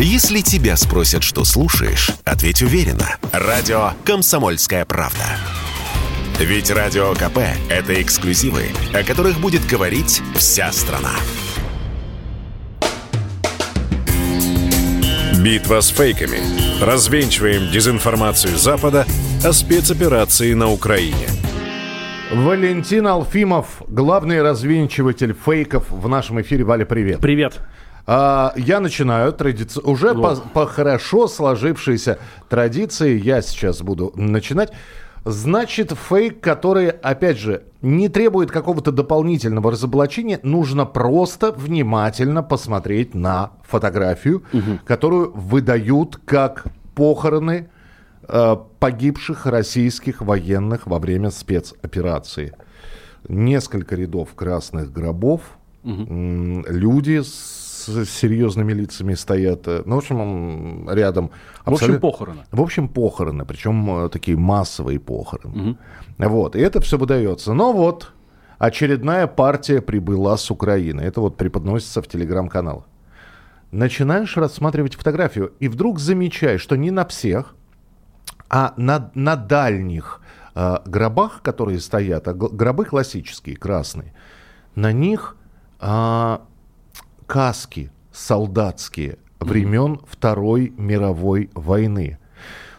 Если тебя спросят, что слушаешь, ответь уверенно. Радио «Комсомольская правда». Ведь Радио КП – это эксклюзивы, о которых будет говорить вся страна. Битва с фейками. Развенчиваем дезинформацию Запада о спецоперации на Украине. Валентин Алфимов, главный развенчиватель фейков в нашем эфире. Валя, привет. Привет. А, я начинаю традицию. Уже по, по хорошо сложившейся традиции я сейчас буду начинать. Значит, фейк, который, опять же, не требует какого-то дополнительного разоблачения, нужно просто внимательно посмотреть на фотографию, угу. которую выдают как похороны э, погибших российских военных во время спецоперации. Несколько рядов красных гробов, угу. люди с с серьезными лицами стоят. Э, ну, в общем, рядом... В общем, похороны. В общем, похороны, причем э, такие массовые похороны. Угу. Вот, и это все выдается. Но вот, очередная партия прибыла с Украины. Это вот преподносится в телеграм-каналах. Начинаешь рассматривать фотографию, и вдруг замечаешь, что не на всех, а на, на дальних э, гробах, которые стоят, а гробы классические, красные, на них э, каски солдатские времен Второй мировой войны.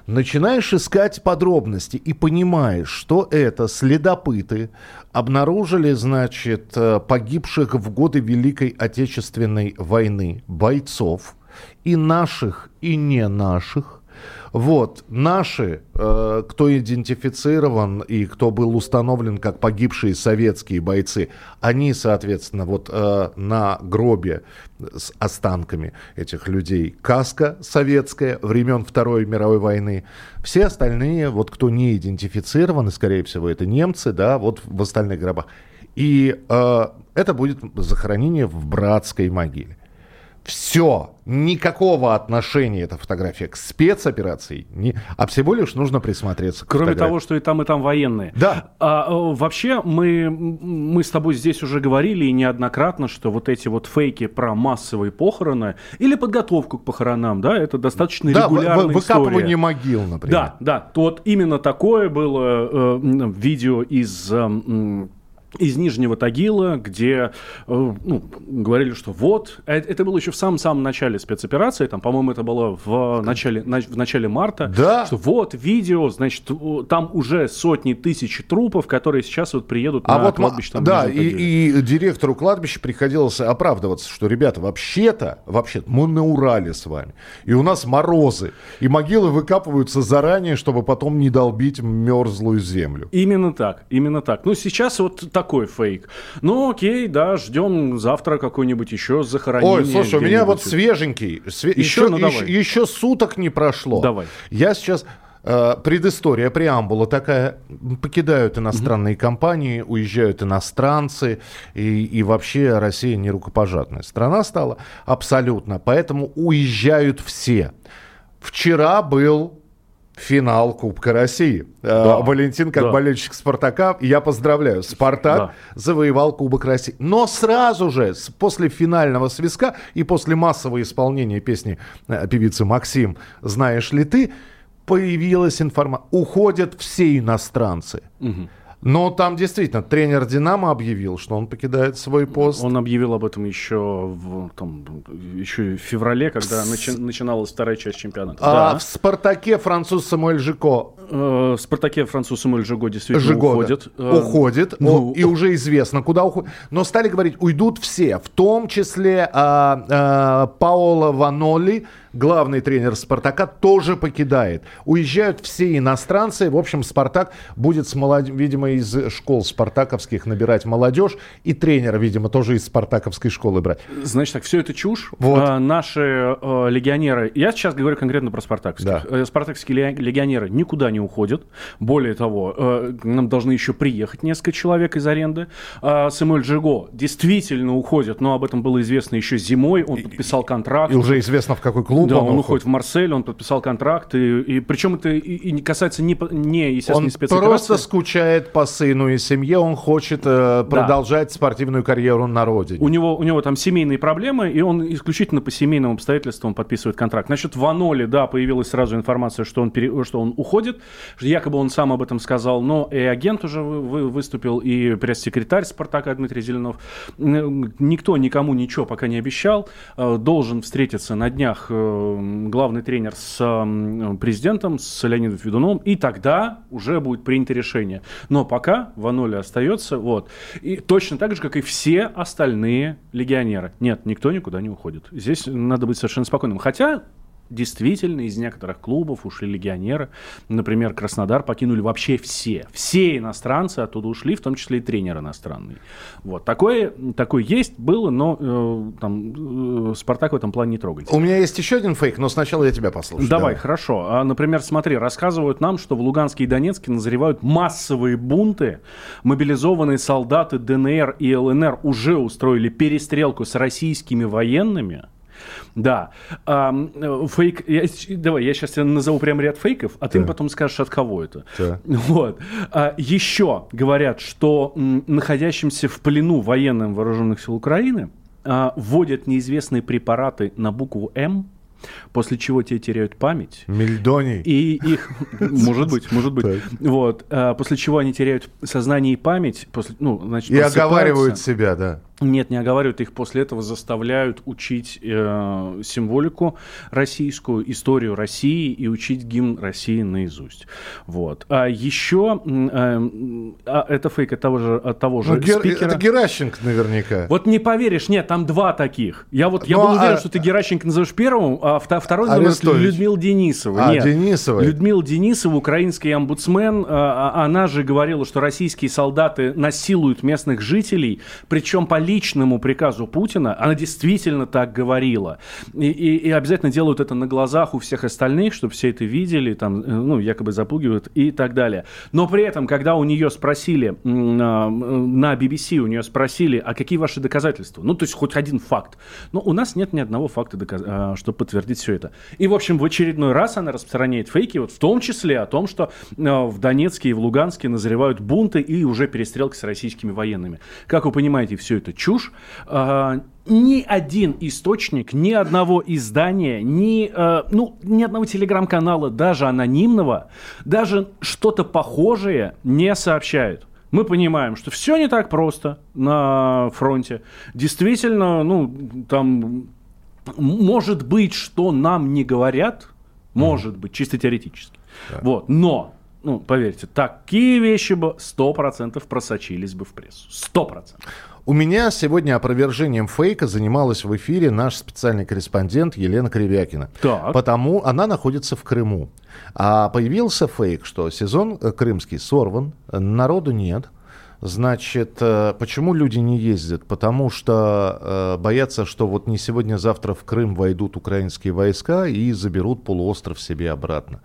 Начинаешь искать подробности и понимаешь, что это следопыты обнаружили, значит, э, погибших в годы Великой Отечественной войны бойцов, и наших, и не наших, вот, наши, э, кто идентифицирован и кто был установлен как погибшие советские бойцы, они, соответственно, вот э, на гробе с останками этих людей каска советская времен Второй мировой войны. Все остальные, вот кто не идентифицированы, скорее всего, это немцы, да, вот в остальных гробах. И э, это будет захоронение в братской могиле. Все, никакого отношения эта фотография к спецоперации, не, а всего лишь нужно присмотреться. К Кроме того, что и там, и там военные. Да. А, вообще, мы, мы с тобой здесь уже говорили и неоднократно, что вот эти вот фейки про массовые похороны или подготовку к похоронам, да, это достаточно да, регулярная вы, выкапывание история. могил, например. Да, да. Вот именно такое было э, видео из... Э, из Нижнего Тагила, где э, ну, говорили, что вот, э, это было еще в самом-самом начале спецоперации, там, по-моему, это было в начале, в начале марта, да. что вот видео, значит, там уже сотни тысяч трупов, которые сейчас вот приедут а на вот кладбище. Там, да, и, и директору кладбища приходилось оправдываться, что, ребята, вообще-то, вообще мы на Урале с вами, и у нас морозы, и могилы выкапываются заранее, чтобы потом не долбить мерзлую землю. Именно так, именно так. Ну, сейчас вот такой фейк. Ну, окей, да, ждем завтра какой-нибудь еще захоронение. Ой, слушай, у меня вот свеженький. Све... Еще, еще, ну, еще, еще суток не прошло. Давай. Я сейчас... Э, предыстория, преамбула такая. Покидают иностранные угу. компании, уезжают иностранцы. И, и вообще Россия не рукопожатная страна стала. Абсолютно. Поэтому уезжают все. Вчера был финал Кубка России. Э, да. Валентин, как да. болельщик Спартака, я поздравляю. Спартак да. завоевал Кубок России. Но сразу же, после финального свиска и после массового исполнения песни э, певицы Максим «Знаешь ли ты», появилась информация. Уходят все иностранцы. Угу. Но там действительно тренер Динамо объявил, что он покидает свой пост. Он объявил об этом еще в, там, еще в феврале, когда начи- начиналась вторая часть чемпионата. А да. в Спартаке француз Самуэль Жико. Э, в Спартаке француз Самуэль Жиго действительно Жиго, уходит. Да. Уходит. Ну, и уже известно, куда уходит. Но стали говорить, уйдут все, в том числе а, а, Паоло Ваноли, главный тренер «Спартака», тоже покидает. Уезжают все иностранцы. В общем, «Спартак» будет, с молод... видимо, из школ спартаковских набирать молодежь. И тренера, видимо, тоже из спартаковской школы брать. Значит так, все это чушь. Вот. А, наши э, легионеры, я сейчас говорю конкретно про спартаковских. Да. Э, спартаковские легионеры никуда не не уходит. Более того, э, нам должны еще приехать несколько человек из аренды. Э, Самуэль Джиго действительно уходит, но об этом было известно еще зимой. Он подписал контракт. И уже известно, в какой клуб да, он, он уходит. уходит в Марсель, он подписал контракт. И, и причем это и, и не касается не, не естественно, Он спецоперации. просто скучает по сыну и семье, он хочет э, продолжать спортивную карьеру на родине. У него, у него там семейные проблемы, и он исключительно по семейным обстоятельствам подписывает контракт. Значит, в Аноле, да, появилась сразу информация, что он, пере- что он уходит, что якобы он сам об этом сказал, но и агент уже вы- вы- выступил, и пресс-секретарь Спартака Дмитрий Зеленов. Н- Никто никому ничего пока не обещал. Э, Должен встретиться на днях э, главный тренер с э, президентом, с Леонидом Федуновым, и тогда уже будет принято решение. Но пока в Аноле остается, вот. И точно так же, как и все остальные легионеры. Нет, никто никуда не уходит. Здесь надо быть совершенно спокойным. Хотя Действительно, из некоторых клубов ушли легионеры. Например, Краснодар покинули вообще все. Все иностранцы оттуда ушли, в том числе и тренер иностранный. Вот. Такое, такое есть, было, но э, там, э, Спартак в этом плане не трогайте. У меня есть еще один фейк, но сначала я тебя послушаю. Давай, хорошо. А, например, смотри, рассказывают нам, что в Луганске и Донецке назревают массовые бунты. Мобилизованные солдаты ДНР и ЛНР уже устроили перестрелку с российскими военными. Да. Э, фейк. я давай, я сейчас тебе назову прям ряд фейков, а ты Так. мне потом скажешь, от кого это. Так. Вот. А, еще говорят, что м, находящимся в плену военным вооруженных сил Украины а, вводят неизвестные препараты на букву М, после чего те теряют память. Мельдоний. И их, может быть, может быть, Так. вот, а, после чего они теряют сознание и память, после, ну, значит, И оговаривают себя, да. Нет, не оговаривают, их после этого заставляют учить э, символику российскую, историю России и учить гимн России наизусть. Вот. А еще, э, а это фейк от того же, от того же Ну, спикера. Это Геращенко наверняка. Вот не поверишь, нет, там два таких. Я вот я Ну, был уверен, а- что ты Геращенко назовешь первым, а второй А назовешь? Людмила Денисова. А, Нет. Денисовой. Людмила Денисова, украинский омбудсмен, а- она же говорила, что российские солдаты насилуют местных жителей, причем по личному приказу Путина. Она действительно так говорила. И, и- и обязательно делают это на глазах у всех остальных, чтобы все это видели, там, э, ну, якобы запугивают и так далее. Но при этом, когда у нее спросили а, на BBC, у нее спросили, а какие ваши доказательства? Ну, то есть хоть один факт. Но у нас нет ни одного факта, доказ- а, чтобы подтвердить все это. И, в общем, в очередной раз она распространяет фейки, вот в том числе о том, что а, в Донецке и в Луганске назревают бунты и уже перестрелки с российскими военными. Как вы понимаете, все это чушь. А, ни один источник, ни одного издания, ни, э, ну, ни одного телеграм-канала, даже анонимного, даже что-то похожее не сообщают. Мы понимаем, что все не так просто на фронте. Действительно, ну, там может быть, что нам не говорят, может быть, чисто теоретически. Вот, но, ну, поверьте, такие вещи бы 100% просочились бы в прессу. 100%. У меня сегодня опровержением фейка занималась в эфире наш специальный корреспондент Елена Кривякина. Так. Потому она находится в Крыму. А появился фейк, что сезон э, крымский сорван, народу нет. Значит, э, почему люди не ездят? Потому что э, боятся, что вот не сегодня-завтра в Крым войдут украинские войска и заберут полуостров себе обратно.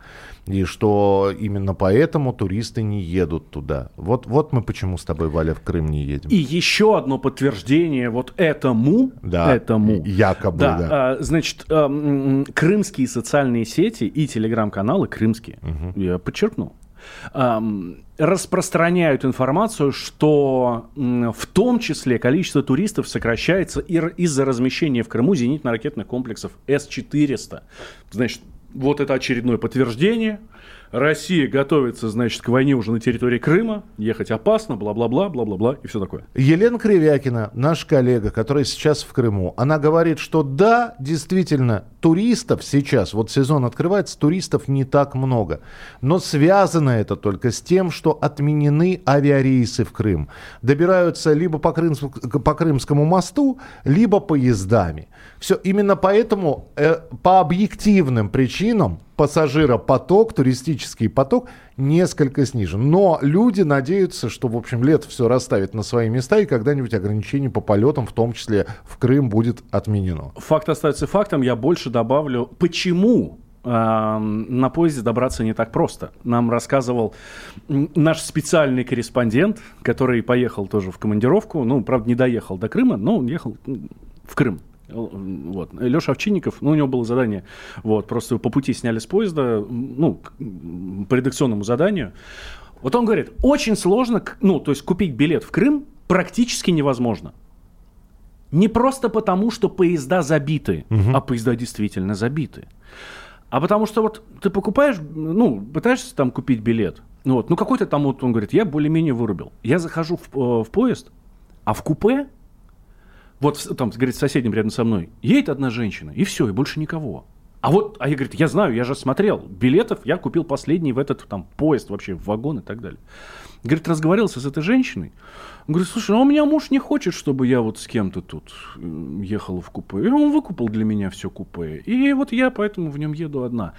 И что именно поэтому туристы не едут туда. Вот, вот мы почему с тобой, Валя, в Крым не едем. И еще одно подтверждение вот этому, Да, этому. якобы, да. а, значит, а, м, крымские социальные сети и телеграм-каналы крымские, я подчеркну, ам, распространяют информацию, что в том числе количество туристов сокращается из-за размещения в Крыму зенитно-ракетных комплексов С-400. Значит, вот это очередное подтверждение. Россия готовится, значит, к войне уже на территории Крыма. Ехать опасно, бла-бла-бла, бла-бла-бла и все такое. Елена Кривякина, наш коллега, который сейчас в Крыму, она говорит, что да, действительно, туристов сейчас, вот сезон открывается, туристов не так много. Но связано это только с тем, что отменены авиарейсы в Крым. Добираются либо по, Крымск- по Крымскому мосту, либо поездами. Все, именно поэтому э, по объективным причинам пассажиропоток, туристический поток несколько снижен. Но люди надеются, что, в общем, лето все расставит на свои места, и когда-нибудь ограничение по полетам, в том числе в Крым, будет отменено. Факт остается фактом. Я больше добавлю, почему э, на поезде добраться не так просто. Нам рассказывал наш специальный корреспондент, который поехал тоже в командировку, ну, правда, не доехал до Крыма, но он ехал в Крым. Вот. Леша Овчинников, ну, у него было задание, вот, просто по пути сняли с поезда, ну, по редакционному заданию. Вот он говорит, очень сложно, ну, то есть купить билет в Крым практически невозможно. Не просто потому, что поезда забиты, угу. а поезда действительно забиты. А потому что вот ты покупаешь, ну, пытаешься там купить билет, ну, вот, ну какой-то там вот, он говорит, я более-менее вырубил. Я захожу в, э, в поезд, а в купе, вот там, говорит, соседним рядом со мной, едет одна женщина, и все, и больше никого. А вот, а я, говорит, я знаю, я же смотрел, билетов я купил последний в этот там поезд вообще, в вагон и так далее. Говорит, разговаривался с этой женщиной. Он говорит, слушай, ну у меня муж не хочет, чтобы я вот с кем-то тут ехала в купе. И он выкупил для меня все купе. И вот я поэтому в нем еду одна.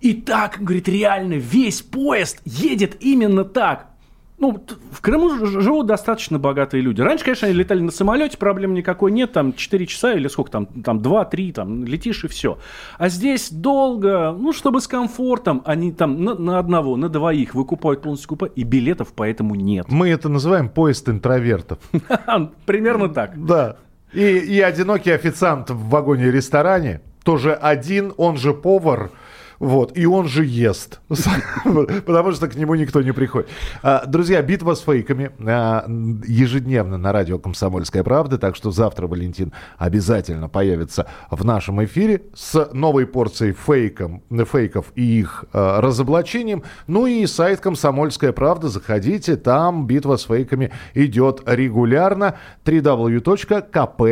И так, говорит, реально весь поезд едет именно так. Ну, в Крыму живут достаточно богатые люди. Раньше, конечно, они летали на самолете, проблем никакой нет, там 4 часа или сколько там, там 2-3, там летишь и все. А здесь долго, ну, чтобы с комфортом, они там на, на одного, на двоих выкупают полностью купе, и билетов поэтому нет. Мы это называем поезд интровертов. Примерно так. Да. И, и одинокий официант в вагоне-ресторане, тоже один, он же повар, вот, и он же ест, потому что к нему никто не приходит. А, друзья, битва с фейками а, ежедневно на радио «Комсомольская правда», так что завтра Валентин обязательно появится в нашем эфире с новой порцией фейком, фейков и их а, разоблачением. Ну и сайт «Комсомольская правда», заходите, там битва с фейками идет регулярно. www.kp.ru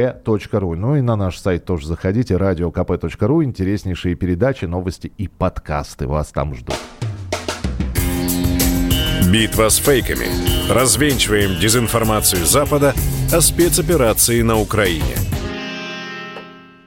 Ну и на наш сайт тоже заходите, радиокп.ру, интереснейшие передачи, новости и подкасты вас там ждут. Битва с фейками. Развенчиваем дезинформацию Запада о спецоперации на Украине –